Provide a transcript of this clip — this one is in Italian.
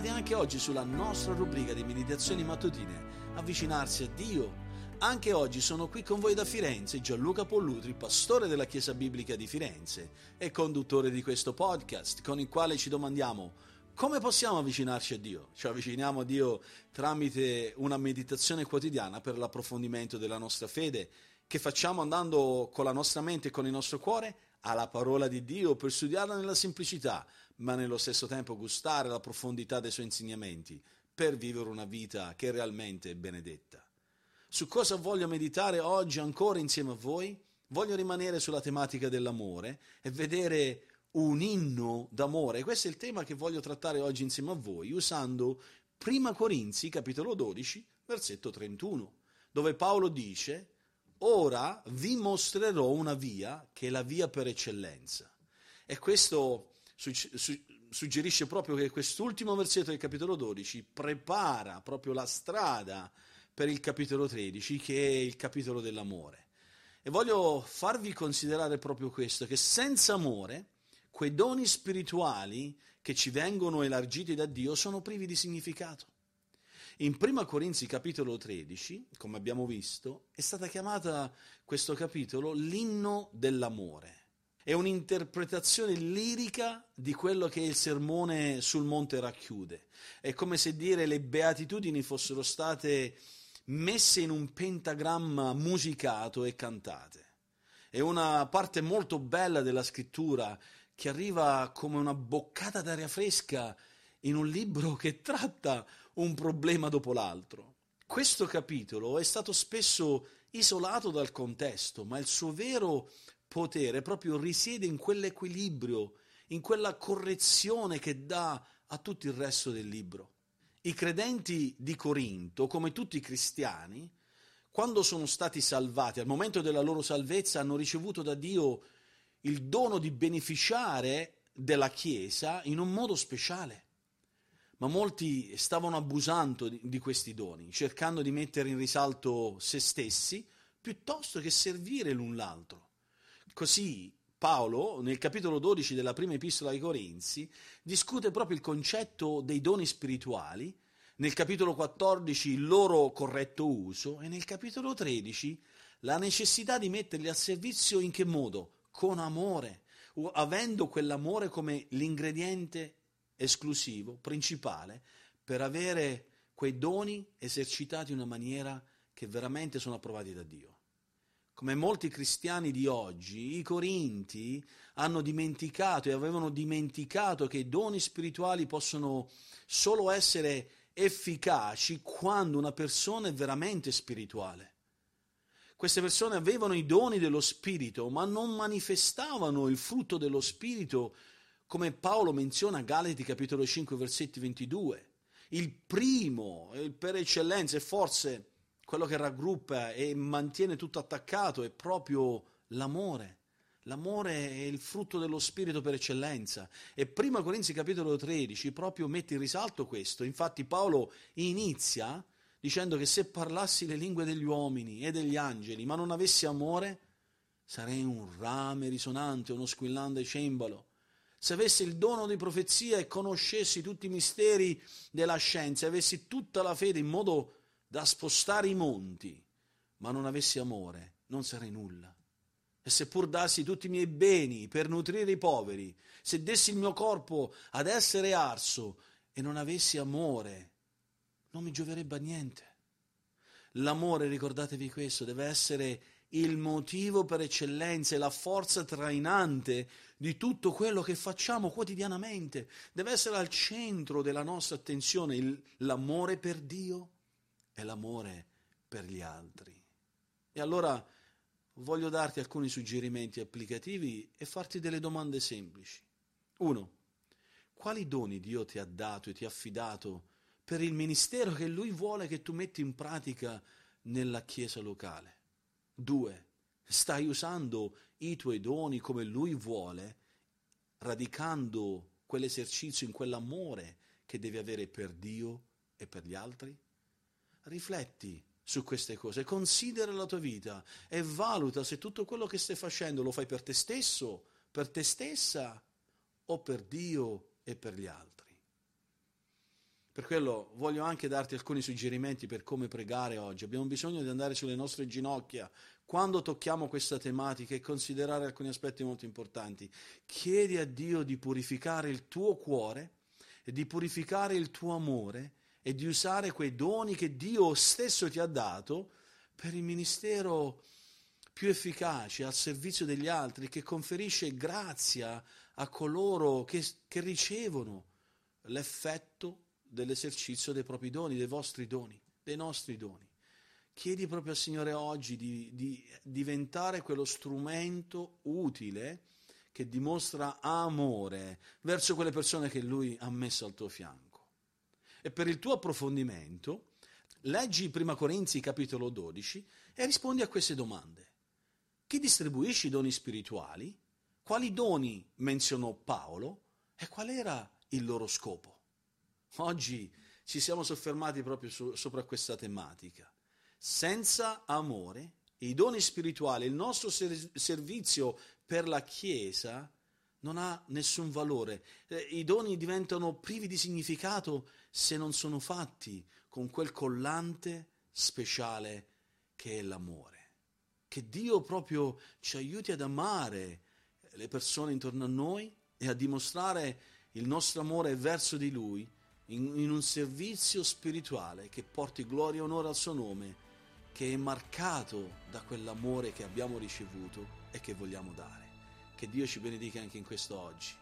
bentornati anche oggi sulla nostra rubrica di meditazioni mattutine, avvicinarsi a Dio. Anche oggi sono qui con voi da Firenze Gianluca Pollutri, pastore della Chiesa Biblica di Firenze e conduttore di questo podcast con il quale ci domandiamo come possiamo avvicinarci a Dio? Ci avviciniamo a Dio tramite una meditazione quotidiana per l'approfondimento della nostra fede che facciamo andando con la nostra mente e con il nostro cuore alla parola di Dio per studiarla nella semplicità, ma nello stesso tempo gustare la profondità dei suoi insegnamenti per vivere una vita che realmente è benedetta. Su cosa voglio meditare oggi ancora insieme a voi? Voglio rimanere sulla tematica dell'amore e vedere un inno d'amore. Questo è il tema che voglio trattare oggi insieme a voi usando Prima Corinzi, capitolo 12, versetto 31, dove Paolo dice Ora vi mostrerò una via che è la via per eccellenza. E questo suggerisce proprio che quest'ultimo versetto del capitolo 12 prepara proprio la strada per il capitolo 13, che è il capitolo dell'amore. E voglio farvi considerare proprio questo, che senza amore quei doni spirituali che ci vengono elargiti da Dio sono privi di significato. In 1 Corinzi capitolo 13, come abbiamo visto, è stata chiamata questo capitolo l'inno dell'amore è un'interpretazione lirica di quello che il sermone sul monte racchiude. È come se dire le beatitudini fossero state messe in un pentagramma musicato e cantate. È una parte molto bella della scrittura che arriva come una boccata d'aria fresca in un libro che tratta un problema dopo l'altro. Questo capitolo è stato spesso isolato dal contesto, ma il suo vero potere proprio risiede in quell'equilibrio, in quella correzione che dà a tutto il resto del libro. I credenti di Corinto, come tutti i cristiani, quando sono stati salvati, al momento della loro salvezza, hanno ricevuto da Dio il dono di beneficiare della Chiesa in un modo speciale. Ma molti stavano abusando di, questi doni, cercando di mettere in risalto se stessi piuttosto che servire l'un l'altro. Così Paolo, nel capitolo 12 della prima epistola ai Corinzi, discute proprio il concetto dei doni spirituali, nel capitolo 14 il loro corretto uso e nel capitolo 13 la necessità di metterli a servizio in che modo? Con amore, avendo quell'amore come l'ingrediente esclusivo, principale, per avere quei doni esercitati in una maniera che veramente sono approvati da Dio come molti cristiani di oggi, i Corinti hanno dimenticato e avevano dimenticato che i doni spirituali possono solo essere efficaci quando una persona è veramente spirituale. Queste persone avevano i doni dello Spirito, ma non manifestavano il frutto dello Spirito, come Paolo menziona a Galati capitolo 5 versetti 22. Il primo, per eccellenza, e forse quello che raggruppa e mantiene tutto attaccato è proprio l'amore. L'amore è il frutto dello spirito per eccellenza. E prima Corinzi capitolo 13 proprio mette in risalto questo. Infatti Paolo inizia dicendo che se parlassi le lingue degli uomini e degli angeli, ma non avessi amore, sarei un rame risonante, uno squillante cembalo. Se avessi il dono di profezia e conoscessi tutti i misteri della scienza, avessi tutta la fede in modo da spostare i monti, ma non avessi amore, non sarei nulla. E seppur dassi tutti i miei beni per nutrire i poveri, se dessi il mio corpo ad essere arso e non avessi amore, non mi gioverebbe a niente. L'amore, ricordatevi questo, deve essere il motivo per eccellenza e la forza trainante di tutto quello che facciamo quotidianamente. Deve essere al centro della nostra attenzione il, l'amore per Dio è l'amore per gli altri. E allora voglio darti alcuni suggerimenti applicativi e farti delle domande semplici. Uno, quali doni Dio ti ha dato e ti ha affidato per il ministero che Lui vuole che tu metti in pratica nella Chiesa locale? Due, stai usando i tuoi doni come Lui vuole, radicando quell'esercizio in quell'amore che devi avere per Dio e per gli altri? Rifletti su queste cose, considera la tua vita e valuta se tutto quello che stai facendo lo fai per te stesso, per te stessa o per Dio e per gli altri. Per quello voglio anche darti alcuni suggerimenti per come pregare oggi. Abbiamo bisogno di andare sulle nostre ginocchia quando tocchiamo questa tematica e considerare alcuni aspetti molto importanti. Chiedi a Dio di purificare il tuo cuore e di purificare il tuo amore e di usare quei doni che Dio stesso ti ha dato per il ministero più efficace al servizio degli altri, che conferisce grazia a coloro che, che ricevono l'effetto dell'esercizio dei propri doni, dei vostri doni, dei nostri doni. Chiedi proprio al Signore oggi di, di diventare quello strumento utile che dimostra amore verso quelle persone che Lui ha messo al tuo fianco. E per il tuo approfondimento, leggi 1 Corinzi capitolo 12 e rispondi a queste domande. Chi distribuisce i doni spirituali? Quali doni menzionò Paolo? E qual era il loro scopo? Oggi ci siamo soffermati proprio su, sopra questa tematica. Senza amore, i doni spirituali, il nostro ser- servizio per la Chiesa non ha nessun valore. Eh, I doni diventano privi di significato se non sono fatti con quel collante speciale che è l'amore. Che Dio proprio ci aiuti ad amare le persone intorno a noi e a dimostrare il nostro amore verso di Lui in, in un servizio spirituale che porti gloria e onore al suo nome, che è marcato da quell'amore che abbiamo ricevuto e che vogliamo dare. Che Dio ci benedica anche in questo oggi.